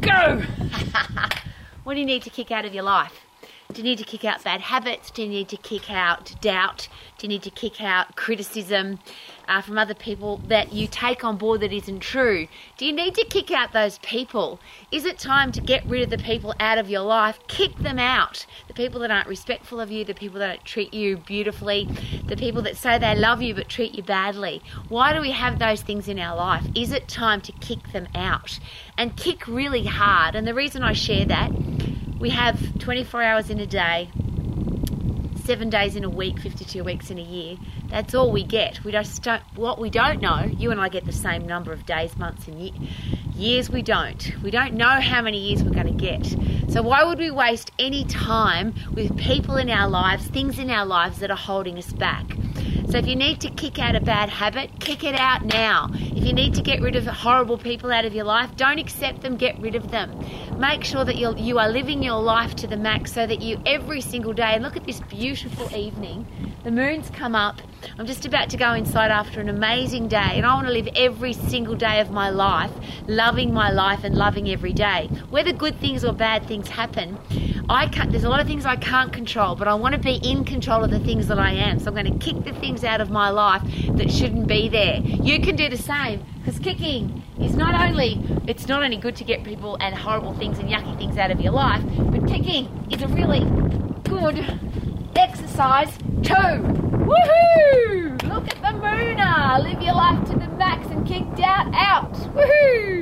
go! what do you need to kick out of your life? Do you need to kick out bad habits? Do you need to kick out doubt? Do you need to kick out criticism uh, from other people that you take on board that isn't true? Do you need to kick out those people? Is it time to get rid of the people out of your life? Kick them out. The people that aren't respectful of you, the people that don't treat you beautifully, the people that say they love you but treat you badly. Why do we have those things in our life? Is it time to kick them out? And kick really hard. And the reason I share that we have 24 hours in a day, seven days in a week, 52 weeks in a year. That's all we get. We just don't. What we don't know, you and I get the same number of days, months, and year, years. We don't. We don't know how many years we're going to get. So why would we waste any time with people in our lives, things in our lives that are holding us back? So if you need to kick out a bad habit, kick it out now. If you need to get rid of horrible people out of your life, don't accept them, get rid of them. Make sure that you're, you are living your life to the max so that you every single day, and look at this beautiful evening, the moon's come up. I'm just about to go inside after an amazing day, and I want to live every single day of my life loving my life and loving every day. Whether good things or bad things happen, I can't, there's a lot of things I can't control, but I want to be in control of the things that I am. So I'm going to kick the things out of my life that shouldn't be there. You can do the same because kicking is not only it's not only good to get people and horrible things and yucky things out of your life, but kicking is a really good exercise too. Woohoo! Look at the mooner. Live your life to the max and kick doubt out. Woohoo!